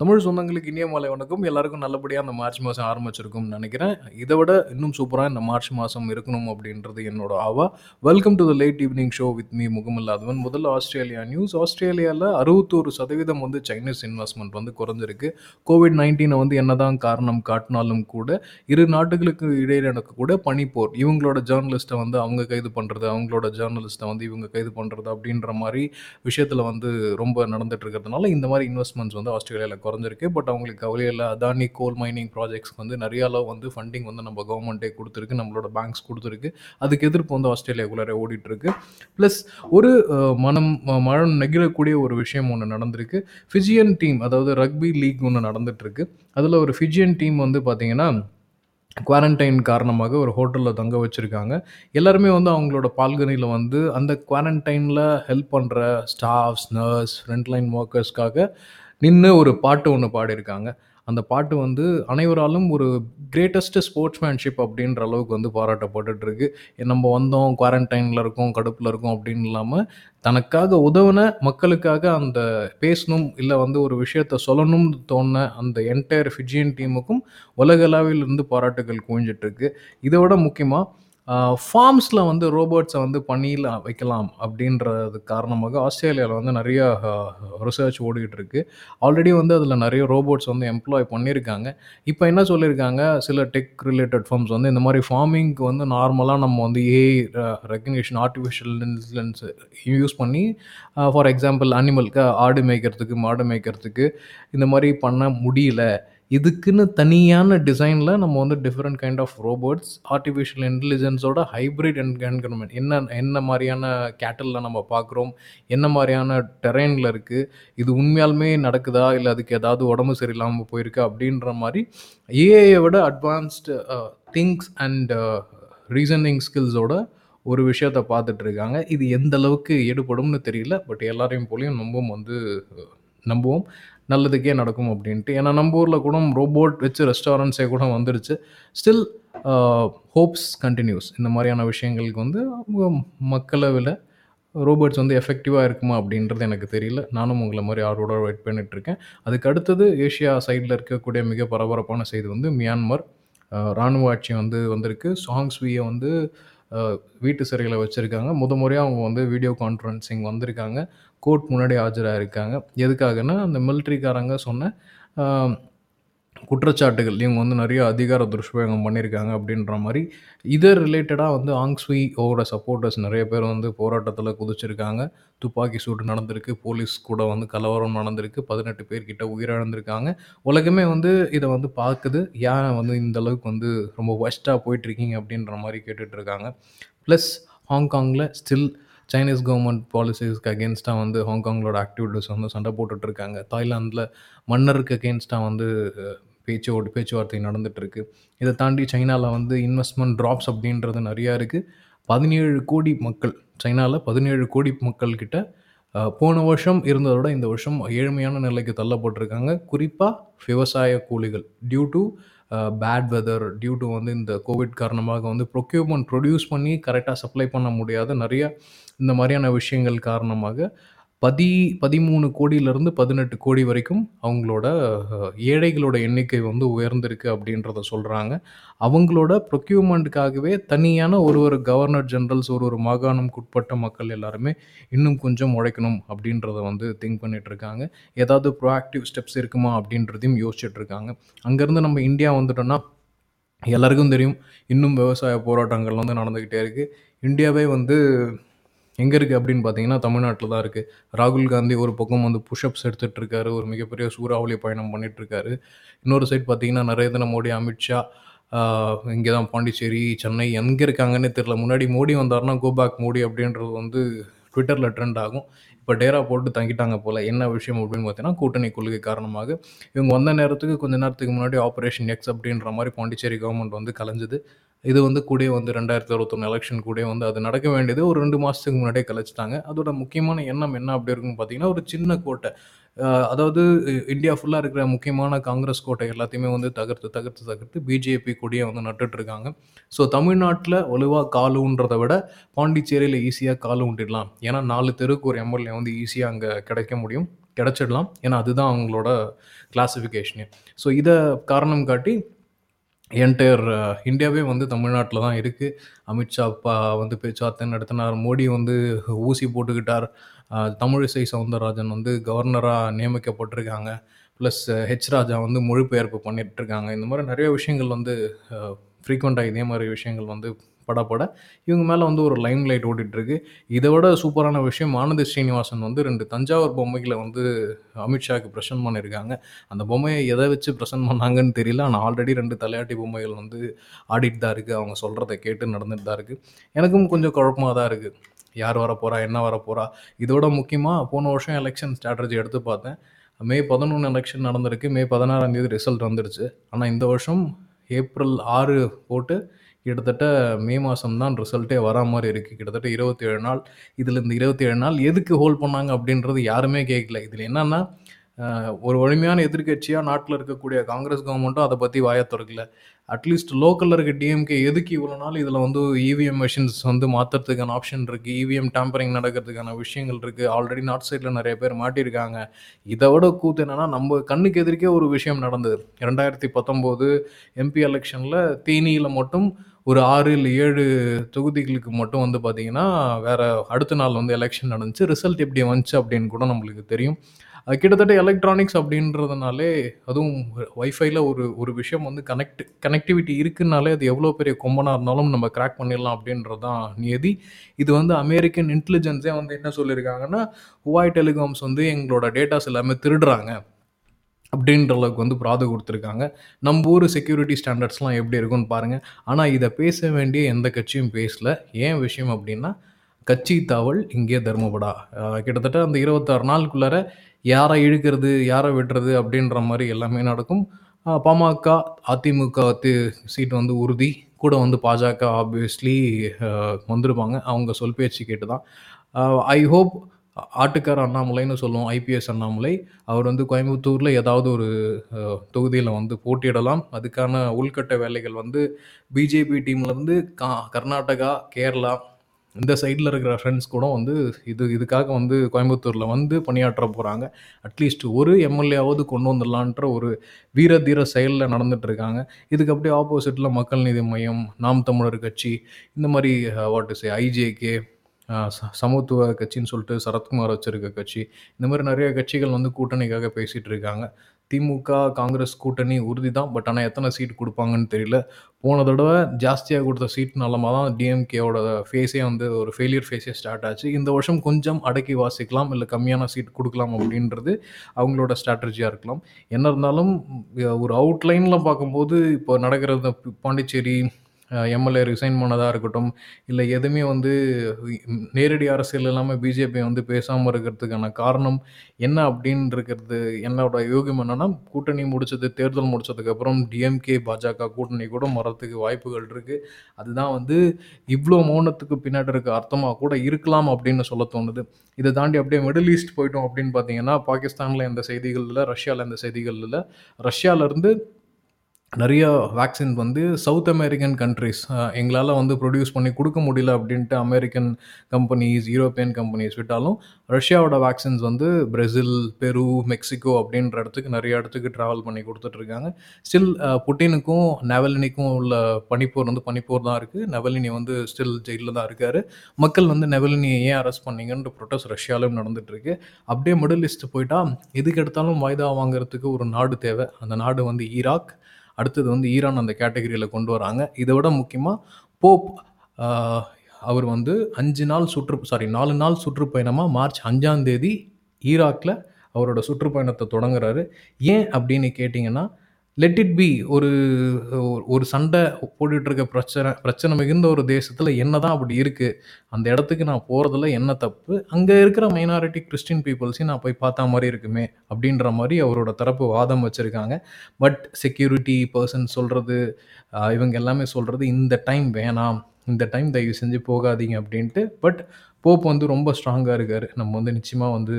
தமிழ் சொந்தங்களுக்கு இனிய மாலை வணக்கம். எல்லாருக்கும் நல்லபடியாக அந்த மார்ச் மாதம் ஆரம்பிச்சிருக்கும்னு நினைக்கிறேன். இதை விட இன்னும் சூப்பராக இந்த மார்ச் மாதம் இருக்கணும் அப்படின்றது என்னோட ஆவா. Welcome to the late evening show with me முகமில்லாதவன். முதல்ல ஆஸ்திரேலியா நியூஸ் ஆஸ்திரேலியாவில் அறுபத்தோரு சதவீதம் வந்து சைனீஸ் இன்வெஸ்ட்மெண்ட் வந்து குறைஞ்சிருக்கு. கோவிட் நைன்டீனை வந்து என்னதான் காரணம் காட்டினாலும் கூட இரு நாட்டுகளுக்கு இடையே நடக்கக்கூட பனிப்போர் இவங்களோட ஜேர்னலிஸ்ட்டை வந்து அவங்க கைது பண்ணுறது அவங்களோட ஜேர்னலிஸ்ட்டை வந்து இவங்க கைது பண்ணுறது அப்படின்ற மாதிரி விஷயத்தில் வந்து ரொம்ப நடந்துட்டு இருக்கிறதுனால இந்த மாதிரி இன்வெஸ்ட்மெண்ட்ஸ் வந்து ஆஸ்திரேலியாவில் குறைஞ்சிருக்கு பட் அவங்களுக்கு கவலை இல்லை. அதானி கோல் மைனிங் ப்ராஜெக்ட்ஸ்க்கு வந்து நிறைய அளவு வந்து ஃபண்டிங் வந்து நம்ம கவர்மெண்ட்டே கொடுத்துருக்கு. நம்மளோட பேங்க்ஸ் கொடுத்துருக்கு. அதுக்கு எதிர்ப்பு வந்து ஆஸ்திரேலியாக்குள்ளார ஓடிட்டுருக்கு. ப்ளஸ் ஒரு மனம் மனம் நெகிழக்கூடிய ஒரு விஷயம் ஒன்று நடந்திருக்கு. ஃபிஜியன் டீம் அதாவது ரக்பி லீக் ஒன்று நடந்துட்டு அதில் ஒரு ஃபிஜியன் டீம் வந்து பார்த்தீங்கன்னா குவாரண்டைன் காரணமாக ஒரு ஹோட்டலில் தங்க வச்சுருக்காங்க. எல்லாருமே வந்து அவங்களோட பால்கனியில் வந்து அந்த குவாரண்டைனில் ஹெல்ப் பண்ணுற ஸ்டாஃப்ஸ் நர்ஸ் ஃப்ரண்ட்லைன் ஒர்க்கர்ஸ்க்காக நின்று ஒரு பாட்டு ஒன்று பாடியிருக்காங்க. அந்த பாட்டு வந்து அனைவராலும் ஒரு கிரேட்டஸ்ட் ஸ்போர்ட்ஸ்மேன்ஷிப் அப்படின்ற அளவுக்கு வந்து பாராட்டப்பட்டுருக்கு நம்ம வந்தோம் குவாரண்டைனில் இருக்கோம் கடுப்பில் இருக்கோம் அப்படின்னு இல்லாமல் தனக்காக உதவின மக்களுக்காக அந்த பேசணும் இல்லை வந்து ஒரு விஷயத்த சொல்லணும்னு தோணுன அந்த என்டையர் ஃபிஜியன் டீமுக்கும் உலகளாவில் இருந்து பாராட்டுகள் குவிஞ்சிட்ருக்கு. இதை விட முக்கியமாக ஃபார்ம்ஸில் வந்து ரோபோட்ஸை வந்து பண்ணியில் வைக்கலாம் அப்படின்றது காரணமாக ஆஸ்திரேலியாவில் வந்து நிறைய ரிசர்ச் ஓடிக்கிட்டு இருக்குது ஆல்ரெடி வந்து அதில் நிறைய ரோபோட்ஸ் வந்து எம்ப்ளாய் பண்ணியிருக்காங்க. இப்போ என்ன சொல்லியிருக்காங்க? சில டெக் ரிலேட்டட் ஃபார்ம்ஸ் வந்து இந்த மாதிரி ஃபார்மிங்க்கு வந்து நார்மலாக நம்ம வந்து AI recognition artificial intelligence use பண்ணி ஃபார் எக்ஸாம்பிள் அனிமலுக்கு ஆடு மேய்க்கிறதுக்கு மாடு மேய்க்கிறதுக்கு இந்த மாதிரி பண்ண முடியல. இதுக்குன்னு தனியான டிசைனில் நம்ம வந்து different kind of robots artificial இன்டெலிஜென்ஸோட hybrid என்கன்மெண்ட் என்ன என்ன மாதிரியான கேட்டலில் நம்ம பார்க்குறோம் என்ன மாதிரியான டெரெயினில் இருக்குது இது உண்மையாலுமே நடக்குதா இல்லை அதுக்கு ஏதாவது உடம்பு சரியில்லாமல் போயிருக்கா அப்படின்ற மாதிரி ஏஐயை விட அட்வான்ஸ்டு திங்ஸ் அண்ட் ரீசனிங் ஸ்கில்ஸோட ஒரு விஷயத்தை பார்த்துட்ருக்காங்க இது எந்த அளவுக்கு ஈடுபடும்னு தெரியல பட் எல்லாரையும் போலையும் நம்பவும் வந்து நம்புவோம். நல்லதுக்கே நடக்கும் அப்படின்ட்டு. ஏன்னா நம்ம ஊரில் கூட ரோபோட் வச்சு ரெஸ்டாரண்ட்ஸே கூட வந்துருச்சு. ஸ்டில் ஹோப்ஸ் கண்டினியூஸ் இந்த மாதிரியான விஷயங்களுக்கு வந்து மக்களவில் ரோபோட்ஸ் வந்து எஃபெக்டிவாக இருக்குமா அப்படின்றது எனக்கு தெரியல. நானும் உங்களை மாதிரி ஆர்வோட வெயிட் பண்ணிகிட்ருக்கேன் அதுக்கு அடுத்தது ஏஷியா சைடில் இருக்கக்கூடிய மிக பரபரப்பான செய்தி வந்து மியான்மர். இராணுவ ராணுவ ஆட்சி வந்து வந்திருக்கு. சாங்ஸ்வியை வந்து வீட்டு சிறையில் வச்சுருக்காங்க. முத முறையாக அவங்க வந்து வீடியோ கான்ஃபரன்சிங் வந்திருக்காங்க. கோர்ட் முன்னாடி ஆஜராக இருக்காங்க எதுக்காகன்னா அந்த மிலிட்ரிக்காரங்க சொன்ன குற்றச்சாட்டுகள் இவங்க வந்து நிறைய அதிகார துஷ்பிரயோகம் பண்ணியிருக்காங்க அப்படின்ற மாதிரி. இதை ரிலேட்டடாக வந்து ஆங்ஸ்வி ஓட சப்போர்ட்டர்ஸ் நிறைய பேர் வந்து போராட்டத்தில் குதிச்சிருக்காங்க. துப்பாக்கி சூடு நடந்திருக்கு போலீஸ் கூட வந்து கலவரம் நடந்திருக்கு பதினெட்டு பேர்கிட்ட உயிரிழந்திருக்காங்க. உலகமே வந்து இதை வந்து பார்க்குது. ஏன் வந்து இந்த அளவுக்கு வந்து ரொம்ப ஒஸ்ட்டாக போயிட்டுருக்கீங்க அப்படின்ற மாதிரி கேட்டுட்ருக்காங்க. ப்ளஸ் ஹாங்காங்கில் ஸ்டில் சைனீஸ் கவர்மெண்ட் பாலிசிஸ்க்கு அகேன்ஸ்டாக வந்து ஹாங்காங்களோட ஆக்டிவிட்டிஸ் வந்து சண்டை போட்டுட்டு இருக்காங்க தாய்லாந்தில் மன்னருக்கு அகேன்ஸ்டாக வந்து பேச்சு பேச்சோடு பேச்சுவார்த்தை நடந்துகிட்ருக்கு இதை தாண்டி சைனாவில் வந்து இன்வெஸ்ட்மெண்ட் ட்ராப்ஸ் அப்படின்றது நிறையா இருக்குது பதினேழு கோடி மக்கள் சைனாவில் பதினேழு கோடி மக்கள்கிட்ட போன வருஷம் இருந்ததை விட இந்த வருஷம் ஏழ்மையான நிலைக்கு தள்ளப்பட்டிருக்காங்க. குறிப்பாக விவசாய கூலிகள் due to bad weather due to வந்து இந்த கோவிட் காரணமாக வந்து ப்ரொக்யூர்மெண்ட் ப்ரொடியூஸ் பண்ணி கரெக்டாக சப்ளை பண்ண முடியாத நிறைய இந்த மாதிரியான விஷயங்கள் காரணமாக பதி பதிமூணு கோடியிலேருந்து பதினெட்டு கோடி வரைக்கும் அவங்களோட ஏழைகளோட எண்ணிக்கை வந்து உயர்ந்திருக்கு அப்படின்றத சொல்கிறாங்க அவங்களோட ப்ரொக்யூர்மெண்ட்டுக்காகவே தனியான ஒரு ஒரு கவர்னர் ஜெனரல்ஸ் ஒரு ஒரு மாகாணம்க்கு உட்பட்ட மக்கள் எல்லாருமே இன்னும் கொஞ்சம் உழைக்கணும் அப்படின்றத வந்து திங்க் பண்ணிகிட்ருக்காங்க ஏதாவது ப்ரோஆக்டிவ் ஸ்டெப்ஸ் இருக்குமா அப்படின்றதையும் யோசிச்சுட்ருக்காங்க. அங்கேருந்து நம்ம இந்தியா வந்துட்டோன்னா எல்லாருக்கும் தெரியும் இன்னும் விவசாய போராட்டங்கள் வந்து நடந்துக்கிட்டே இருக்குது இந்தியாவே வந்து எங்கே இருக்குது அப்படின்னு பார்த்தீங்கன்னா தமிழ்நாட்டில் தான் இருக்குது ராகுல் காந்தி ஒரு பக்கம் வந்து புஷ்அப்ஸ் எடுத்துகிட்டு இருக்காரு ஒரு மிகப்பெரிய சூறாவளி பயணம் பண்ணிகிட்ருக்காரு இன்னொரு சைட் பார்த்தீங்கன்னா நரேந்திர மோடி அமித்ஷா இங்கே தான் பாண்டிச்சேரி சென்னை எங்கே இருக்காங்கன்னே தெரில முன்னாடி மோடி வந்தாருன்னா கோ பேக் மோடி அப்படின்றது வந்து ட்விட்டரில் ட்ரெண்ட் ஆகும். இப்போ டேரா போட்டு தங்கிட்டாங்க போல் என்ன விஷயம் அப்படின்னு பார்த்தீங்கன்னா கூட்டணி கொள்கை காரணமாக இவங்க வந்த நேரத்துக்கு கொஞ்ச நேரத்துக்கு முன்னாடி ஆப்ரேஷன் எக்ஸ் அப்படின்ற மாதிரி பாண்டிச்சேரி கவர்மெண்ட் வந்து கலைஞ்சது. இது வந்து கூட வந்து ரெண்டாயிரத்தி இருபத்தொன்று எலெக்ஷன் கூட வந்து அது நடக்க வேண்டியது ஒரு ரெண்டு மாதத்துக்கு முன்னாடியே கலைச்சிட்டாங்க. அதோட முக்கியமான எண்ணம் என்ன அப்படி இருக்குன்னு பார்த்தீங்கன்னா ஒரு சின்ன கோட்டை. அதாவது இந்தியா ஃபுல்லாக இருக்கிற முக்கியமான காங்கிரஸ் கோட்டை எல்லாத்தையுமே வந்து தகர்த்து தகர்த்து தகர்த்து பிஜேபி கொடியை வந்து நட்டுட்ருக்காங்க ஸோ தமிழ்நாட்டில் வலுவாக காலுன்றதை விட பாண்டிச்சேரியில் ஈஸியாக கால் ஊண்டிடலாம் ஏன்னா நாலு தெருக்கு ஒரு எம்எல்ஏ வந்து ஈஸியாக அங்கே கிடைக்க முடியும். கிடச்சிடலாம். ஏன்னா அதுதான் அவங்களோட கிளாஸிஃபிகேஷனே ஸோ இதை காரணம் காட்டி என்டையர் uh, இந்தியாவே வந்து தமிழ்நாட்டில் தான் இருக்குது அமித்ஷா பா வந்து பேச்சுவார்த்தை நடத்தினார். மோடி வந்து ஊசி போட்டுக்கிட்டார். தமிழிசை சவுந்தரராஜன் வந்து கவர்னராக நியமிக்கப்பட்டிருக்காங்க. ப்ளஸ் ஹெச் ராஜா வந்து மொழிபெயர்ப்பு பண்ணிகிட்ருக்காங்க இந்த மாதிரி நிறைய விஷயங்கள் வந்து ஃப்ரீக்வெண்ட்டாக இதே மாதிரி விஷயங்கள் வந்து படப்பட. இவங்க மேலே வந்து ஒரு லைம் லைட் ஓடிட்டுருக்கு. இதை விட சூப்பரான விஷயம் ஆனந்த் ஸ்ரீனிவாசன் வந்து ரெண்டு தஞ்சாவூர் பொம்மைகளை வந்து அமித்ஷாக்கு ப்ரெசென்ட் பண்ணியிருக்காங்க. அந்த பொம்மையை எதை வச்சு பிரசன்ட் பண்ணாங்கன்னு தெரியல. ஆனால் ஆல்ரெடி ரெண்டு தலையாட்டி பொம்மைகள் வந்து ஆடிட்டு தான் இருக்குது அவங்க சொல்கிறத கேட்டு நடந்துட்டு தான் இருக்குது எனக்கும் கொஞ்சம் குழப்பமாக தான் இருக்குது யார் வர போகிறா என்ன வர போகிறா இதோட முக்கியமாக போன வருஷம் எலெக்ஷன் ஸ்ட்ராட்டஜி எடுத்து பார்த்தேன். மே பதினொன்று எலெக்ஷன் நடந்திருக்கு. மே பதினாறாம் தேதி ரிசல்ட் வந்துருச்சு. ஆனால் இந்த வருஷம் ஏப்ரல் ஆறு போட்டு கிட்டத்தட்ட மே மாதம் தான் ரிசல்ட்டே வரா மாதிரி இருக்குது கிட்டத்தட்ட இருபத்தி ஏழு நாள். இதில் இந்த இருபத்தி ஏழு நாள் எதுக்கு ஹோல்ட் பண்ணாங்க அப்படின்றது யாருமே கேட்கல இதில் என்னன்னா ஒரு வலிமையான எதிர்க்கட்சியாக நாட்டில் இருக்கக்கூடிய காங்கிரஸ் கவர்மெண்ட்டும் அதை பற்றி வாய திறக்கல. அட்லீஸ்ட் லோக்கலில் இருக்க டிஎம்கே எதுக்கு இவ்வளோ நாள் இதில் வந்து இவிஎம் மிஷின்ஸ் வந்து மாற்றுறதுக்கான ஆப்ஷன் இருக்குது இவிஎம் டேம்பரிங் நடக்கிறதுக்கான விஷயங்கள் இருக்குது ஆல்ரெடி நார்த் சைடில் நிறைய பேர் மாட்டியிருக்காங்க. இதை விட கூத்து என்னென்னா நம்ம கண்ணுக்கு எதிர்க்கே ஒரு விஷயம் நடந்தது. ரெண்டாயிரத்தி பத்தொம்போது எம்பி எலெக்ஷனில் தேனியில் மட்டும் ஒரு ஆறு இல்லை ஏழு தொகுதிகளுக்கு மட்டும் வந்து பார்த்தீங்கன்னா வேறு அடுத்த நாள் வந்து எலெக்ஷன் நடந்துச்சு. ரிசல்ட் எப்படி வந்துச்சு அப்படின்னு கூட நம்மளுக்கு தெரியும். அது கிட்டத்தட்ட எலக்ட்ரானிக்ஸ் அப்படின்றதுனாலே அதுவும் ஒய்ஃபைல ஒரு ஒரு விஷயம் வந்து கனெக்ட் கனெக்டிவிட்டி இருக்குன்னாலே அது எவ்வளோ பெரிய கொம்பனாக இருந்தாலும் நம்ம கிராக் பண்ணிடலாம் அப்படின்றது தான் நியதி. இது வந்து அமெரிக்கன் இன்டெலிஜென்ஸே வந்து என்ன சொல்லியிருக்காங்கன்னா ஹுவாய் டெலிகாம்ஸ் வந்து எங்களோட டேட்டாஸ் எல்லாமே திருடுறாங்க. அப்படின்ற அளவுக்கு வந்து பிராது கொடுத்துருக்காங்க. நம்ம ஊர் செக்யூரிட்டி ஸ்டாண்டர்ட்ஸ்லாம் எப்படி இருக்குன்னு பாருங்கள் ஆனால் இதை பேச வேண்டிய எந்த கட்சியும் பேசல. ஏன் விஷயம் அப்படின்னா கட்சி தாவல் இங்கே தர்மபடா. கிட்டத்தட்ட அந்த இருபத்தாறு நாளுக்குள்ளார யாரை இழுக்கிறது யாரை விடுறது அப்படின்ற மாதிரி எல்லாமே நடக்கும். பாமக அதிமுக சீட் வந்து உறுதி. கூட வந்து பாஜக ஆப்வியஸ்லி வந்திருப்பாங்க. அவங்க சொல் பேச்சு கேட்டு தான் ஐ ஹோப் ஆட்டுக்கார் அண்ணாமலைன்னு சொல்லுவோம் ஐபிஎஸ் அண்ணாமலை. அவர் வந்து கோயம்புத்தூரில் ஏதாவது ஒரு தொகுதியில் வந்து போட்டியிடலாம். அதுக்கான உள்கட்ட வேலைகள் வந்து பிஜேபி டீம்லேருந்து கா கர்நாடகா கேரளா இந்த சைடில் இருக்கிற ஃப்ரெண்ட்ஸ் கூட வந்து இது இதுக்காக வந்து கோயம்புத்தூரில் வந்து பணியாற்ற போகிறாங்க அட்லீஸ்ட் ஒரு எம்எல்ஏவாவது கொண்டு வந்துடலான்ற ஒரு வீர தீர செயலில் நடந்துகிட்ருக்காங்க இதுக்கு அப்படியே ஆப்போசிட்டில் மக்கள் நீதி மையம் நாம் தமிழர் கட்சி இந்த மாதிரி வாட் இஸ் ஐஜேகே சமத்துவ கட்சின்னு சொல்லிட்டு சரத்குமார் வச்சிருக்க கட்சி. இந்த மாதிரி நிறைய கட்சிகள் வந்து கூட்டணிக்காக பேசிகிட்டு இருக்காங்க. திமுக காங்கிரஸ் கூட்டணி உறுதி தான். பட் ஆனால் எத்தனை சீட் கொடுப்பாங்கன்னு தெரியல. போன தடவை ஜாஸ்தியாக கொடுத்த சீட் நல்லமாக தான் டிஎம்கேவோட ஃபேஸே வந்து ஒரு ஃபெயிலியர் ஃபேஸே ஸ்டார்ட் ஆச்சு. இந்த வருஷம் கொஞ்சம் அடக்கி வாசிக்கலாம் இல்லை கம்மியான சீட் கொடுக்கலாம் அப்படின்றது அவங்களோட ஸ்ட்ராட்டஜியாக இருக்கலாம். என்ன இருந்தாலும் ஒரு அவுட்லைனில் பார்க்கும்போது இப்போ நடக்கிறது பாண்டிச்சேரி எம்எல்ஏ ரிசைன் பண்ணதாக இருக்கட்டும் இல்லை எதுவுமே வந்து நேரடி அரசியல் இல்லாமல் பிஜேபி வந்து பேசாமல் இருக்கிறதுக்கான காரணம் என்ன அப்படின்னு இருக்கிறது என்னோட யோகம் என்னென்னா கூட்டணி முடிச்சது தேர்தல் முடிச்சதுக்கப்புறம் டிஎம்கே பாஜக கூட்டணி கூட மரத்துக்கு வாய்ப்புகள் இருக்குது அதுதான் வந்து இவ்வளோ மௌனத்துக்கு பின்னாடி இருக்க அர்த்தமாக கூட இருக்கலாம் அப்படின்னு சொல்ல தோணுது. இதை தாண்டி அப்படியே மிடில் ஈஸ்ட் போயிட்டோம் அப்படின்னு பார்த்தீங்கன்னா பாகிஸ்தானில் எந்த செய்திகள் இல்லை ரஷ்யாவில் எந்த செய்திகள் இல்லை ரஷ்யாவிலேருந்து நிறைய வேக்சின் வந்து சவுத் அமெரிக்கன் கண்ட்ரிஸ் எங்களால் வந்து ப்ரொடியூஸ் பண்ணி கொடுக்க முடியல அப்படின்ட்டு அமெரிக்கன் கம்பெனிஸ் யூரோப்பியன் கம்பெனிஸ் விட்டாலும் ரஷ்யாவோட வேக்சின்ஸ் வந்து பிரேசில் பெரு மெக்சிகோ அப்படின்ற இடத்துக்கு நிறைய இடத்துக்கு ட்ராவல் பண்ணி கொடுத்துட்ருக்காங்க ஸ்டில் புட்டினுக்கும் நெவலினிக்கும் உள்ள பனிப்போர் வந்து பனிப்போர் தான் இருக்குது நெவலினி வந்து ஸ்டில் ஜெயிலில் தான் இருக்கார். மக்கள் வந்து நெவலினியை ஏன் அரெஸ்ட் பண்ணீங்கன்ற ப்ரொட்டஸ்ட் ரஷ்யாவிலும் நடந்துகிட்ருக்கு அப்படியே மிடில் ஈஸ்ட் போயிட்டா எதுக்கு எடுத்தாலும் வாய்தா வாங்குறதுக்கு ஒரு நாடு தேவை. அந்த நாடு வந்து ஈராக் அடுத்தது வந்து ஈரான் அந்த கேட்டகரியில் கொண்டு வராங்க. இதை விட முக்கியமாக போப் அவர் வந்து அஞ்சு நாள் சுற்று சாரி நாலு நாள் சுற்றுப்பயணமாக மார்ச் அஞ்சாந்தேதி ஈராக்கில் அவரோட சுற்றுப்பயணத்தை தொடங்குறாரு. ஏன் அப்படின்னு கேட்டிங்கன்னா லெட் இட் பி ஒரு ஒரு சண்டை போட்டுட்ருக்க பிரச்சனை பிரச்சனை மிகுந்த ஒரு தேசத்தில் என்ன தான் அப்படி இருக்குது அந்த இடத்துக்கு நான் போகிறதுல என்ன தப்பு அங்கே இருக்கிற மைனாரிட்டி கிறிஸ்டின் பீப்புள்ஸையும் நான் போய் பார்த்தா மாதிரி இருக்குமே அப்படின்ற மாதிரி அவரோட தரப்பு வாதம் வச்சுருக்காங்க. பட் செக்யூரிட்டி பர்சன் சொல்கிறது இவங்க எல்லாமே சொல்கிறது இந்த டைம் வேணாம் இந்த டைம் தயவு செஞ்சு போகாதீங்க அப்படின்ட்டு பட் போப் வந்து ரொம்ப ஸ்ட்ராங்காக இருக்கார். நம்ம வந்து நிச்சயமாக வந்து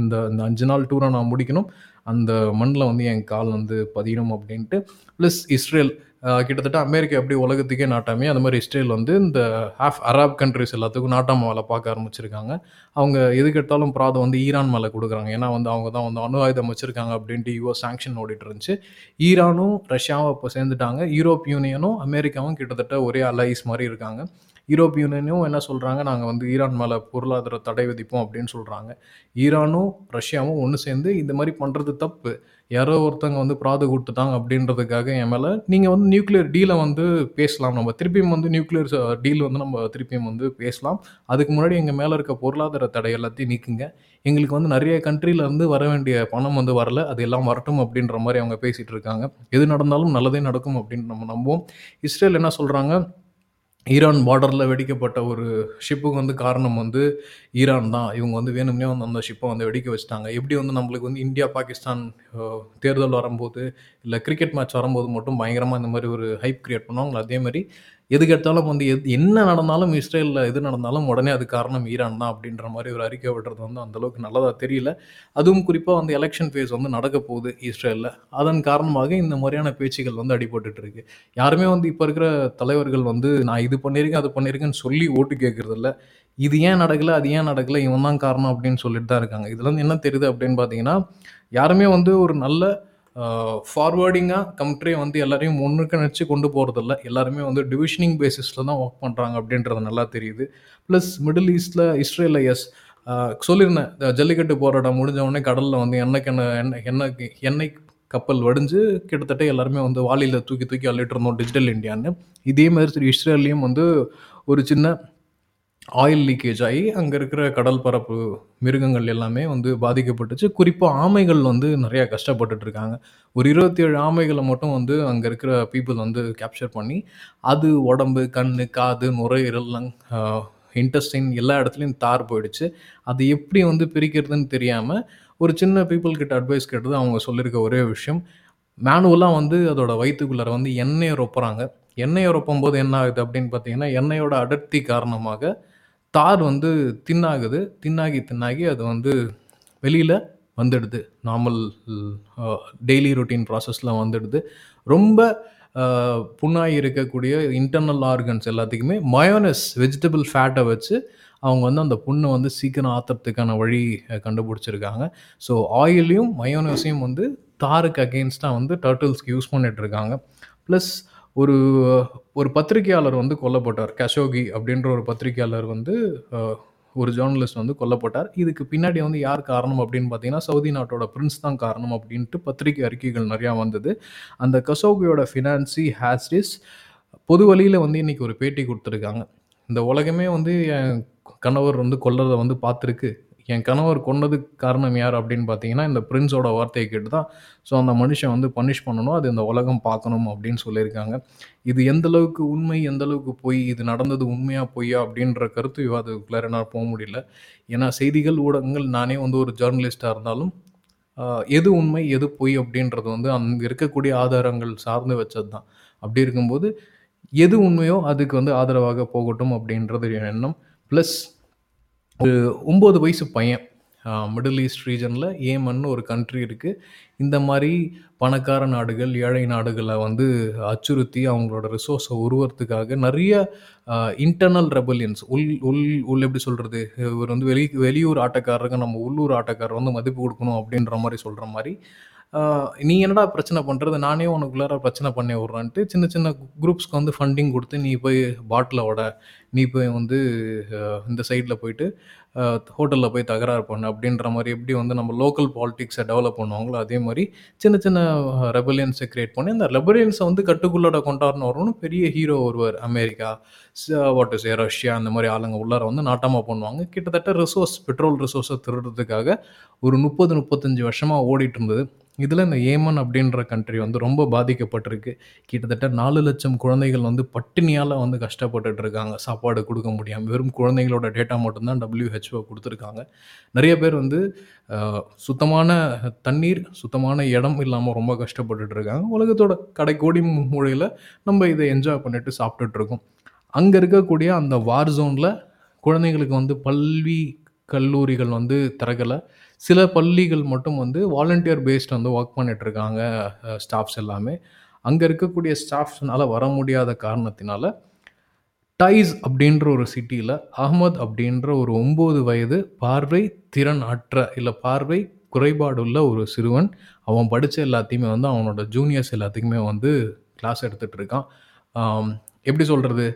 இந்த இந்த அஞ்சு நாள் டூரை நான் முடிக்கணும். அந்த மண்ணில் வந்து என் கால் வந்து பதியணும் அப்படின்ட்டு. ப்ளஸ் இஸ்ரேல் கிட்டத்தட்ட அமெரிக்கா எப்படி உலகத்துக்கே நாட்டாமே அந்த மாதிரி இஸ்ரேல் வந்து இந்த ஹாஃப் அராப் கண்ட்ரிஸ் எல்லாத்துக்கும் நாட்டாம வேலை பார்க்க ஆரம்பிச்சிருக்காங்க. அவங்க எதுக்கெடுத்தாலும் பிராதம் வந்து ஈரான் மேலே கொடுக்குறாங்க. ஏன்னா வந்து அவங்க தான் வந்து அணு ஆயுதம் வச்சுருக்காங்க அப்படின்ட்டு யூஎஸ் சாங்ஷன் ஓடிட்டு இருந்துச்சு. ஈரானும் ரஷ்யாவும் இப்போ சேர்ந்துட்டாங்க. யூரோப் யூனியனும் அமெரிக்காவும் கிட்டத்தட்ட ஒரே அலைஸ் மாதிரி இருக்காங்க. யூரோப் யூனியனும் என்ன சொல்கிறாங்க நாங்கள் வந்து ஈரான் மேலே பொருளாதார தடை விதிப்போம் அப்படின்னு சொல்கிறாங்க ஈரானும் ரஷ்யாவும் ஒன்று சேர்ந்து இந்த மாதிரி பண்ணுறது தப்பு. யாரோ ஒருத்தங்க வந்து பிராது கொடுத்துட்டாங்க அப்படின்றதுக்காக என் மேலே நீங்கள் வந்து நியூக்ளியர் டீலை வந்து பேசலாம். நம்ம திருப்பியும் வந்து நியூக்ளியர் டீல் வந்து நம்ம திருப்பியும் வந்து பேசலாம். அதுக்கு முன்னாடி எங்கள் மேலே இருக்க பொருளாதார தடை எல்லாத்தையும் நீக்குங்க. எங்களுக்கு வந்து நிறைய கண்ட்ரியிலேருந்து வர வேண்டிய பணம் வந்து வரல. அது எல்லாம் வரட்டும் அப்படின்ற மாதிரி அவங்க பேசிகிட்டு இருக்காங்க. எது நடந்தாலும் நல்லதே நடக்கும் அப்படின்னு நம்ம நம்புவோம். இஸ்ரேல் என்ன சொல்கிறாங்க ஈரான் பார்டரில் வெடிக்கப்பட்ட ஒரு ஷிப்புக்கு வந்து காரணம் வந்து ஈரான் தான். இவங்க வந்து வேணும்னே வந்து அந்த ஷிப்பை வந்து வெடிக்க வச்சுட்டாங்க. எப்படி வந்து நம்மளுக்கு வந்து இந்தியா பாகிஸ்தான் தேர்தல் வரும்போது இல்லை கிரிக்கெட் மேட்ச் வரும்போது மட்டும் பயங்கரமாக இந்த மாதிரி ஒரு ஹைப் க்ரியேட் பண்ணுவாங்க அதே மாதிரி எதுக்கு எடுத்தாலும் வந்து எது என்ன நடந்தாலும் இஸ்ரேலில் எது நடந்தாலும் உடனே அது காரணம் ஈரான் தான் அப்படின்ற மாதிரி ஒரு அறிக்கை விடுறது வந்து அந்தளவுக்கு நல்லதாக தெரியல. அதுவும் குறிப்பாக வந்து எலெக்ஷன் ஃபேஸ் வந்து நடக்க போகுது இஸ்ரேலில். அதன் காரணமாக இந்த மாதிரியான பேச்சுகள் வந்து அடிபட்டுட்டு இருக்கு. யாருமே வந்து இப்போ இருக்கிற தலைவர்கள் வந்து நான் இது பண்ணியிருக்கேன் அது பண்ணியிருக்கேன்னு சொல்லி ஓட்டு கேட்கறது இது ஏன் நடக்கல அது ஏன் நடக்கல இவன் தான் காரணம் அப்படின்னு சொல்லிட்டு தான் இருக்காங்க. இதுலேருந்து என்ன தெரியுது அப்படின்னு பார்த்தீங்கன்னா யாருமே வந்து ஒரு நல்ல ஃபார்வேர்டிங்காக கம்ட்ரியை வந்து எல்லாரையும் ஒன்றுக்கு நினச்சி கொண்டு போகிறதில்ல எல்லாருமே வந்து டிவிஷனிங் பேசிஸில் தான் ஒர்க் பண்ணுறாங்க அப்படின்றது நல்லா தெரியுது. ப்ளஸ் மிடில் ஈஸ்டில் இஸ்ரேலில் எஸ் சொல்லியிருந்தேன் ஜல்லிக்கட்டு போராட்டம் முடிஞ்ச உடனே கடலில் வந்து எண்ணெய் எண்ணெய் எண்ணெய் எண்ணெய் எண்ணெய் கப்பல் வடிஞ்சு கிட்டத்தட்ட எல்லாருமே வந்து வாலியில் தூக்கி தூக்கி அள்ளிட்டு இருந்தோம் டிஜிட்டல் இந்தியான்னு இதே மாதிரி இஸ்ரேல்லையும் வந்து ஒரு சின்ன ஆயில் லீக்கேஜ் ஆகி அங்கே இருக்கிற கடல் பரப்பு மிருகங்கள் எல்லாமே வந்து பாதிக்கப்பட்டுச்சு. குறிப்பாக ஆமைகள் வந்து நிறையா கஷ்டப்பட்டுட்டு இருக்காங்க. ஒரு இருபத்தி ஏழு ஆமைகளை மட்டும் வந்து அங்கே இருக்கிற பீப்புள் வந்து கேப்சர் பண்ணி அது உடம்பு கண் காது நுரையீரல் இன்டெஸ்டைன் எல்லா இடத்துலையும் தார் போயிடுச்சு. அது எப்படி வந்து பிரிக்கிறதுன்னு தெரியாமல் ஒரு சின்ன பீப்புள் கிட்ட அட்வைஸ் கேட்டது அவங்க சொல்லியிருக்க ஒரே விஷயம். மேனுவலாக வந்து அதோட வயிற்றுக்குள்ளார வந்து எண்ணெயை ரொப்புறாங்க. எண்ணெயை ரொப்பும் போது என்ன ஆகுது அப்படின்னு பார்த்தீங்கன்னா எண்ணெயோட அடர்த்தி காரணமாக தார் வந்து தின்னாகுது. தின்னாகி தின்னாகி அது வந்து வெளியில் வந்துடுது. நார்மல் டெய்லி ரொட்டீன் ப்ராசஸில் வந்துடுது. ரொம்ப புண்ணாகி இருக்கக்கூடிய இன்டர்னல் ஆர்கன்ஸ் எல்லாத்துக்குமே மயோனஸ் வெஜிடபிள் ஃபேட்டை வச்சு அவங்க வந்து அந்த புண்ணை வந்து சீக்கிரம் ஆத்துறதுக்கான வழி கண்டுபிடிச்சிருக்காங்க. ஸோ ஆயிலையும் மயோனஸையும் வந்து தாருக்கு அகெயின்ஸ்டாக வந்து டர்ட்டில்ஸ்க்கு யூஸ் பண்ணிகிட்ருக்காங்க இருக்காங்க ப்ளஸ் ஒரு ஒரு பத்திரிகையாளர் வந்து கொல்லப்பட்டார். கஷோகி அப்படின்ற ஒரு பத்திரிகையாளர் வந்து ஒரு ஜேர்னலிஸ்ட் வந்து கொல்லப்பட்டார். இதுக்கு பின்னாடி வந்து யார் காரணம் அப்படின்னு பார்த்தீங்கன்னா சவுதி நாட்டோட பிரின்ஸ் தான் காரணம் அப்படின்ட்டு பத்திரிகை அறிக்கைகள் நிறையா வந்தது. அந்த கஷோகியோட ஃபினான்சி ஹேஸ்டிஸ் பொது வழியில் வந்து இன்றைக்கி ஒரு பேட்டி கொடுத்துருக்காங்க. இந்த உலகமே வந்து என் கணவர் வந்து கொல்லறதை வந்து பார்த்துருக்கு. என் கணவர் கொன்னதுக்கு காரணம் யார் அப்படின்னு பார்த்தீங்கன்னா இந்த பிரின்ஸோட வார்த்தையை கேட்டு தான் ஸோ அந்த மனுஷன் வந்து பனிஷ் பண்ணணும் அது இந்த உலகம் பார்க்கணும் அப்படின்னு சொல்லியிருக்காங்க. இது எந்த அளவுக்கு உண்மை எந்த அளவுக்கு பொய் இது நடந்தது உண்மையாக பொய்யா அப்படின்ற கருத்து விவாதத்துக்குள்ளார என்னால் போக முடியல. ஏன்னா செய்திகள் ஊடகங்கள் நானே வந்து ஒரு ஜேர்னலிஸ்டாக இருந்தாலும் எது உண்மை எது பொய் அப்படின்றது வந்து அங்கே இருக்கக்கூடிய ஆதாரங்கள் சார்ந்து வச்சது தான் அப்படி இருக்கும்போது எது உண்மையோ அதுக்கு வந்து ஆதரவாக போகட்டும் அப்படின்றது என் எண்ணம். ப்ளஸ் ஒரு ஒம்பது வயசு பையன் மிடில் ஈஸ்ட் ரீஜனில் ஏமன்னு ஒரு கண்ட்ரி இருக்குது இந்த மாதிரி பணக்கார நாடுகள் ஏழை நாடுகளை வந்து அச்சுறுத்தி அவங்களோட ரிசோர்ஸை உருவறதுக்காக நிறைய இன்டர்னல் ரெபலியன்ஸ் உள் உள் உள் எப்படி சொல்கிறது இவர் வந்து வெளி வெளியூர் ஆட்டக்காரருக்கு நம்ம உள்ளூர் ஆட்டக்காரர் வந்து மதிப்பு கொடுக்கணும் அப்படின்ற மாதிரி சொல்கிற மாதிரி நீ என்னடா பிரச்சனை பண்ணுறது நானே உனக்குள்ளார பிரச்சனை பண்ணி விட்றான்ட்டு சின்ன சின்ன குரூப்ஸ்க்கு வந்து ஃபண்டிங் கொடுத்து நீ போய் பாட்டிலோட நீ போய் வந்து இந்த சைடில் போயிட்டு ஹோட்டலில் போய் தகராறு பண்ணு. அப்படின்ற மாதிரி எப்படி வந்து நம்ம லோக்கல் பாலிட்டிக்ஸை டெவலப் பண்ணுவாங்களோ அதே மாதிரி சின்ன சின்ன ரெபலியன்ஸை க்ரியேட் பண்ணி அந்த ரெபலியன்ஸை வந்து கட்டுக்குள்ளோட கொண்டாடணும் வரணும் பெரிய ஹீரோ வருவார் அமெரிக்கா வாட் இஸ் ரஷ்யா அந்த மாதிரி ஆளுங்க உள்ளார வந்து நாட்டமாக பண்ணுவாங்க. கிட்டத்தட்ட ரிசோர்ஸ் பெட்ரோல் ரிசோர்ஸை திருடுறதுக்காக ஒரு முப்பது முப்பத்தஞ்சு வருஷமாக ஓடிட்டு இருந்தது. இதில் இந்த ஏமன் அப்படின்ற கண்ட்ரி வந்து ரொம்ப பாதிக்கப்பட்டிருக்கு. கிட்டத்தட்ட நாலு லட்சம் குழந்தைகள் வந்து பட்டினியால் வந்து கஷ்டப்பட்டுட்டு இருக்காங்க சாப்பாடு கொடுக்க முடியாமல் வெறும் குழந்தைங்களோட டேட்டா மட்டும்தான் டபிள்யூஹெச்ஓ கொடுத்துருக்காங்க. நிறைய பேர் வந்து சுத்தமான தண்ணீர் சுத்தமான இடம் இல்லாமல் ரொம்ப கஷ்டப்பட்டுட்டு இருக்காங்க உலகத்தோட கடைக்கோடி மூலையில் நம்ம இதை என்ஜாய் பண்ணிட்டு சாப்பிட்டுட்டு இருக்கோம் அங்கே இருக்கக்கூடிய அந்த வார் ஜோனில் குழந்தைங்களுக்கு வந்து பல்வி கல்லூரிகள் வந்து திறக்கலை. சில பள்ளிகள் மட்டும் வந்து வாலண்டியர் பேஸ்ட் வந்து ஒர்க் பண்ணிட்டு இருக்காங்க ஸ்டாஃப்ஸ் எல்லாமே. அங்கே இருக்கக்கூடிய ஸ்டாஃப்ஸ்னால் வர முடியாத காரணத்தினால டைஸ் அப்படின்ற ஒரு சிட்டியில் அகமது அப்படின்ற ஒரு ஒம்பது வயது பார்வை திறன் அற்ற இல்லை பார்வை குறைபாடுள்ள ஒரு சிறுவன் அவன் படித்த எல்லாத்தையுமே வந்து அவனோட ஜூனியர்ஸ் எல்லாத்துக்குமே வந்து கிளாஸ் எடுத்துகிட்டு இருக்கான் எப்படி சொல்கிறது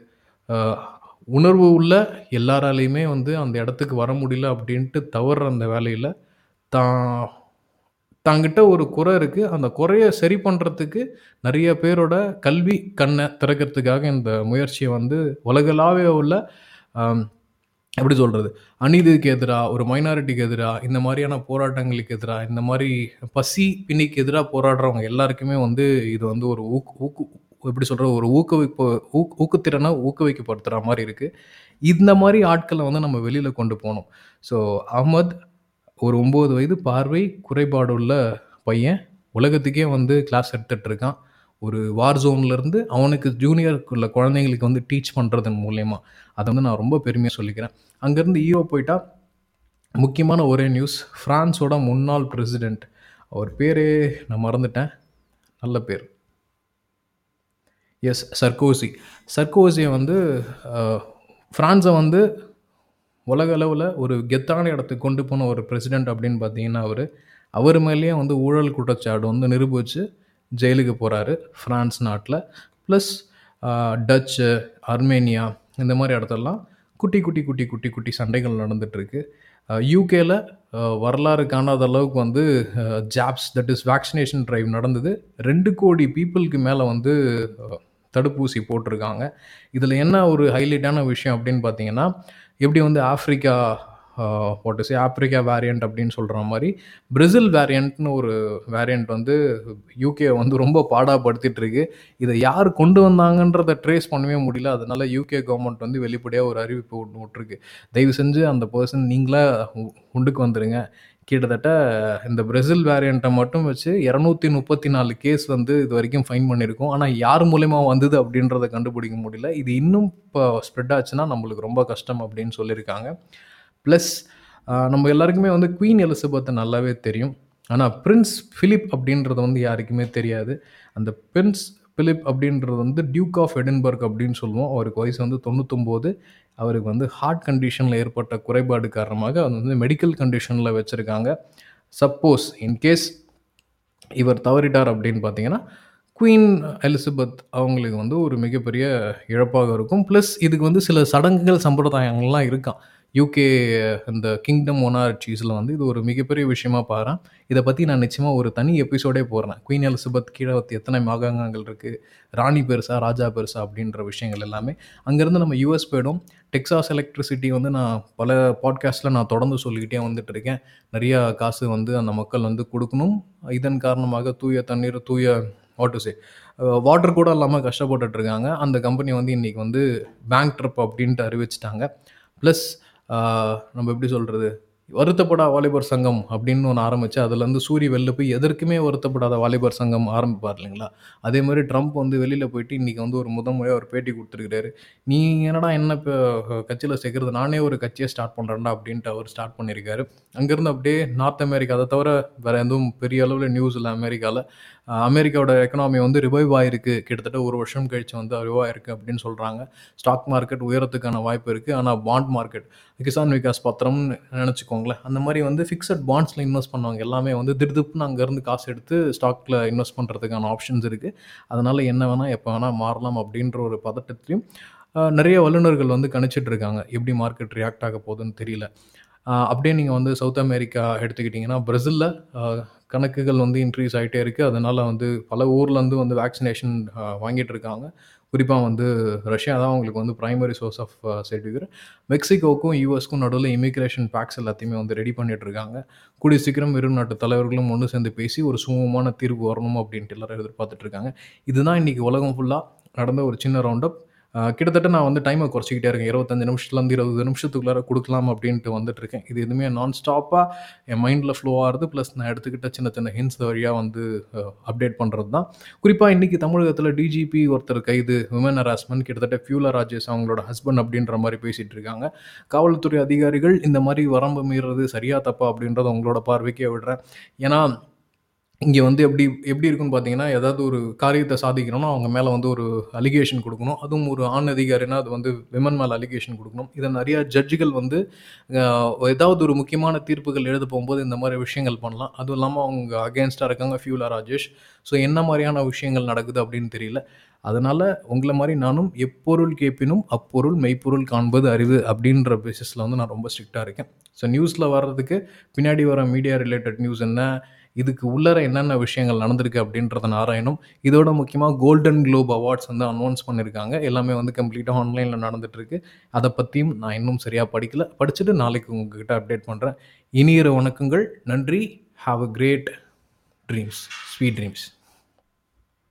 உணர்வு உள்ள எல்லாராலையுமே வந்து அந்த இடத்துக்கு வர முடியல அப்படின்ட்டு தவறுற அந்த வேலையில் தான் தாங்கிட்ட ஒரு குறை இருக்குது அந்த குறையை சரி பண்ணுறதுக்கு நிறைய பேரோட கல்வி கண்ணை திறக்கிறதுக்காக இந்த முயற்சியை வந்து உலகளாவே உள்ள எப்படி சொல்கிறது அநீதிக்கு எதிராக ஒரு மைனாரிட்டிக்கு எதிராக இந்த மாதிரியான போராட்டங்களுக்கு எதிராக இந்த மாதிரி பசி பிணிக்கு எதிராக போராடுறவங்க எல்லாருக்குமே வந்து இது வந்து ஒரு ஊக்கு ஊக்கு எப்படி சொல்கிற ஒரு ஊக்குவிப்பு ஊக் ஊக்குத்திறனை ஊக்குவிக்கப்படுத்துகிற மாதிரி இருக்குது இந்த மாதிரி ஆட்களை வந்து நம்ம வெளியில் கொண்டு போகணும். ஸோ அஹ்மத் ஒரு ஒம்பது வயது பார்வை குறைபாடு உள்ள பையன் உலகத்துக்கே வந்து கிளாஸ் எடுத்துகிட்டு இருக்கான் ஒரு வார் இருந்து அவனுக்கு ஜூனியருக்குள்ள குழந்தைங்களுக்கு வந்து டீச் பண்ணுறதன் மூலயமா. அதை வந்து நான் ரொம்ப பெருமையாக சொல்லிக்கிறேன். அங்கேருந்து ஈரோ போயிட்டா முக்கியமான ஒரே நியூஸ் ஃப்ரான்ஸோட முன்னாள் பிரசிடெண்ட் அவர் பேரே நான் மறந்துட்டேன். நல்ல பேர். எஸ் சர்கோசி சர்கோசியை வந்து ஃப்ரான்ஸை வந்து உலக அளவில் ஒரு கெத்தான இடத்துக்கு கொண்டு போன ஒரு பிரசிடெண்ட் அப்படின்னு பார்த்தீங்கன்னா அவர். அவர் மேலேயே வந்து ஊழல் குற்றச்சாட்டு வந்து நிரூபித்து ஜெயிலுக்கு போகிறாரு ஃப்ரான்ஸ் நாட்டில். ப்ளஸ் டச்சு அர்மேனியா இந்த மாதிரி இடத்துலலாம் குட்டி குட்டி குட்டி குட்டி குட்டி சண்டைகள் நடந்துகிட்ருக்கு யூகேல வரலாறு காணாத அளவுக்கு வந்து jabs that is vaccination drive நடந்தது. ரெண்டு கோடி பீப்புளுக்கு மேலே வந்து தடுப்பூசி போட்டிருக்காங்க. இதில் என்ன ஒரு ஹைலைட்டான விஷயம் அப்படின்னு பார்த்தீங்கன்னா எப்படி வந்து Africa what is Africa variant அப்படின்னு சொல்கிற மாதிரி பிரேசில் வேரியண்ட்னு ஒரு வேரியண்ட் வந்து யூகே வந்து ரொம்ப பாடாப்படுத்திட்டு இருக்கு. இதை யார் கொண்டு வந்தாங்கன்றதை ட்ரேஸ் பண்ணவே முடியல. அதனால யூகே கவர்மெண்ட் வந்து வெளிப்படையாக ஒரு அறிவிப்பு ஒன்று விட்ருக்கு தயவு செஞ்சு அந்த பர்சன் நீங்களா உண்டுக்கு வந்துடுங்க கிட்டத்தட்ட இந்த பிரேசில் வேரியண்ட்டை மட்டும் வச்சு இரநூத்தி முப்பத்தி நாலு கேஸ் வந்து இது வரைக்கும் ஃபைன் பண்ணியிருக்கோம். ஆனால் யார் மூலயமா வந்தது அப்படின்றத கண்டுபிடிக்க முடியல. இது இன்னும் இப்போ ஸ்ப்ரெட் ஆச்சுன்னா நம்மளுக்கு ரொம்ப கஷ்டம் அப்படின்னு சொல்லியிருக்காங்க. ப்ளஸ் நம்ம எல்லாருக்குமே வந்து குவீன் எலிசபெத்தை நல்லாவே தெரியும். ஆனால் பிரின்ஸ் ஃபிலிப் அப்படின்றது வந்து யாருக்குமே தெரியாது. அந்த பிரின்ஸ் பிலிப் அப்படின்றது வந்து டியூக் ஆஃப் எடின்பர்க் அப்படின்னு சொல்லுவோம். அவருக்கு வயசு வந்து தொண்ணூத்தொம்போது. அவருக்கு வந்து ஹார்ட் கண்டிஷனில் ஏற்பட்ட குறைபாடு காரணமாக அது வந்து மெடிக்கல் கண்டிஷனில் வச்சுருக்காங்க. சப்போஸ் இன்கேஸ் இவர் தவறிட்டார் அப்படின்னு பார்த்தீங்கன்னா குவீன் எலிசபெத் அவங்களுக்கு வந்து ஒரு மிகப்பெரிய இழப்பாக இருக்கும். ப்ளஸ் இதுக்கு வந்து சில சடங்குகள் சம்பிரதாயங்கள்லாம் இருக்கான் யூகே இந்த கிங்டம் ஒனார்ச்சீஸில் வந்து இது ஒரு மிகப்பெரிய விஷயமா பாறேன் இதை பற்றி நான் நிச்சயமாக ஒரு தனி எபிசோடே போடுறேன். குயின் எலிசபெத் கீழே வந்து எத்தனை மாகாணங்கள் இருக்குது ராணி பெருசா ராஜா பெருசா அப்படின்ற விஷயங்கள் எல்லாமே. அங்கேருந்து நம்ம யூஎஸ் போயிடும். டெக்ஸாஸ் எலக்ட்ரிசிட்டி வந்து நான் பல பாட்காஸ்ட்டில் நான் தொடர்ந்து சொல்லிக்கிட்டே வந்துட்டு இருக்கேன். நிறையா காசு வந்து அந்த மக்கள் வந்து கொடுக்கணும். இதன் காரணமாக தூய தண்ணீர் தூய வாட் சே வாட்டர் கூட இல்லாமல் கஷ்டப்பட்டுட்டு இருக்காங்க. அந்த கம்பெனி வந்து இன்றைக்கி வந்து பேங்க் ட்ரிப் அப்படின்ட்டு அறிவிச்சிட்டாங்க. ப்ளஸ் நம்ம எப்படி சொல்கிறது வருத்தப்படா வாலிபர் சங்கம் அப்படின்னு ஒன்று ஆரம்பித்து அதுலேருந்து சூரிய வெளில போய் எதற்குமே வருத்தப்படாத வாலிபர் சங்கம் ஆரம்பிப்பார் இல்லைங்களா? அதே மாதிரி ட்ரம்ப் வந்து வெளியில் போயிட்டு இன்றைக்கி வந்து ஒரு முதல் முறையாக ஒரு பேட்டி கொடுத்துருக்காரு நீ என்னடா என்ன இப்போ கட்சியில் சேர்க்குறது? நானே ஒரு கட்சியை ஸ்டார்ட் பண்ணுறேன்டா அப்படின்ட்டு அவர் ஸ்டார்ட் பண்ணியிருக்காரு. அங்கேருந்து அப்படியே நார்த் அமெரிக்கா அதை தவிர வேறு எதுவும் பெரிய அளவில் நியூஸ் இல்லை அமெரிக்காவில் அமெரிக்காவோட எக்கனாமி வந்து ரிவைவ் ஆயிருக்கு. கிட்டத்தட்ட ஒரு வருஷம் கழிச்சு வந்து ரிவைவ் ஆயிருக்கு அப்படின்னு சொல்கிறாங்க ஸ்டாக் மார்க்கெட் உயரத்துக்கான வாய்ப்பு இருக்குது ஆனால் பாண்ட் மார்க்கெட் கிசான் விகாஸ் பத்திரம்னு நினச்சிக்கோங்களேன். அந்த மாதிரி வந்து ஃபிக்ஸட் பாண்ட்ஸில் இன்வெஸ்ட் பண்ணுவாங்க எல்லாமே வந்து திடுதுப்புன்னு அங்கேருந்து காசு எடுத்து ஸ்டாக்கில் இன்வெஸ்ட் பண்ணுறதுக்கான ஆப்ஷன்ஸ் இருக்குது அதனால் என்ன வேணால் எப்போ வேணால் மாறலாம் அப்படின்ற ஒரு பதட்டத்திலையும் நிறைய வல்லுநர்கள் வந்து கணிச்சிட்டு இருக்காங்க. எப்படி மார்க்கெட் ரியாக்ட் ஆக போகுதுன்னு தெரியல. அப்படியே நீங்கள் வந்து சவுத் அமெரிக்கா எடுத்துக்கிட்டிங்கன்னா பிரேசிலில் கணக்குகள் வந்து இன்க்ரீஸ் ஆகிட்டே இருக்குது அதனால் வந்து பல ஊர்லேருந்து வந்து வேக்சினேஷன் வாங்கிட்டு இருக்காங்க. குறிப்பாக வந்து ரஷ்யா தான் அவங்களுக்கு வந்து ப்ரைமரி சோர்ஸ் ஆஃப் சர்டிஃபிகேட் மெக்சிகோக்கும் யூஎஸ்க்கும் நடுவில் இமிக்ரேஷன் பேக்ஸ் எல்லாத்தையுமே வந்து ரெடி பண்ணிட்டு இருக்காங்க. கூடிய சீக்கிரம் இரு நாட்டு தலைவர்களும் ஒன்று சேர்ந்து பேசி ஒரு சுமூகமான தீர்வு வரணும் அப்படின்ட்டு எல்லாரும் எதிர்பார்த்துட்ருக்காங்க இதுதான் இன்றைக்கி உலகம் ஃபுல்லாக நடந்த ஒரு சின்ன ரவுண்டப் கிட்டத்தட்ட நான் வந்து டைமை குறைச்சிக்கிட்டே இருக்கேன். இருபத்தஞ்சு நிமிஷத்துலேருந்து இருபது நிமிஷத்துக்குள்ளார கொடுக்கலாம் அப்படின்ட்டு வந்துட்டு இருக்கேன். இது எதுவுமே நான் ஸ்டாப்பாக என் மைண்டில் ஃப்ளோ ஆகுது ப்ளஸ் நான் எடுத்துக்கிட்ட சின்ன சின்ன ஹின்ஸ் வழியாக வந்து அப்டேட் பண்ணுறது தான் குறிப்பாக இன்றைக்கி தமிழகத்தில் டிஜிபி ஒருத்தர் கைது விமன் ஹராஸ்மெண்ட் கிட்டத்தட்ட ஃபியூலா ராஜேஷ் அவங்களோட ஹஸ்பண்ட் அப்படின்ற மாதிரி பேசிகிட்டு இருக்காங்க. காவல்துறை அதிகாரிகள் இந்த மாதிரி வரம்பு மீறது சரியா தப்பா அப்படின்றத உங்களோட பார்வைக்கே விடுறேன். ஏன்னா இங்கே வந்து எப்படி எப்படி இருக்குன்னு பார்த்தீங்கன்னா ஏதாவது ஒரு காரியத்தை சாதிக்கணும்னா அவங்க மேலே வந்து ஒரு அலிகேஷன் கொடுக்கணும். அதுவும் ஒரு ஆண் அதிகாரினா அது வந்து விமன் மேலே அலிகேஷன் கொடுக்கணும். இதை நிறையா ஜட்ஜுகள் வந்து ஏதாவது ஒரு முக்கியமான தீர்ப்புகள் எழுத போகும்போது இந்த மாதிரி விஷயங்கள் பண்ணலாம். அதுவும் இல்லாமல் அவங்க அகேன்ஸ்டாக இருக்காங்க ஃபியூலா ராஜேஷ். ஸோ என்ன மாதிரியான விஷயங்கள் நடக்குது அப்படின்னு தெரியல. அதனால் உங்களை மாதிரி நானும் எப்பொருள் கேட்பினும் அப்பொருள் மெய்ப்பொருள் காண்பது அறிவு அப்படின்ற பேசிஸில் வந்து நான் ரொம்ப ஸ்ட்ரிக்டாக இருக்கேன். ஸோ நியூஸில் வர்றதுக்கு பின்னாடி வர மீடியா ரிலேட்டட் நியூஸ் என்ன? இதுக்கு உள்ளர என்னென்ன விஷயங்கள் நடந்திருக்கு அப்படின்றத ஆராயணும் இதோட முக்கியமாக கோல்டன் குளோப் அவார்ட்ஸ் வந்து அனௌன்ஸ் பண்ணியிருக்காங்க எல்லாமே வந்து கம்ப்ளீட்டாக ஆன்லைனில் நடந்துகிட்ருக்கு அதை பற்றியும் நான் இன்னும் சரியாக படிக்கல. படிச்சுட்டு நாளைக்கு உங்ககிட்ட அப்டேட் பண்ணுறேன் இனியிற வணக்கங்கள். நன்றி. Have a great dreams sweet dreams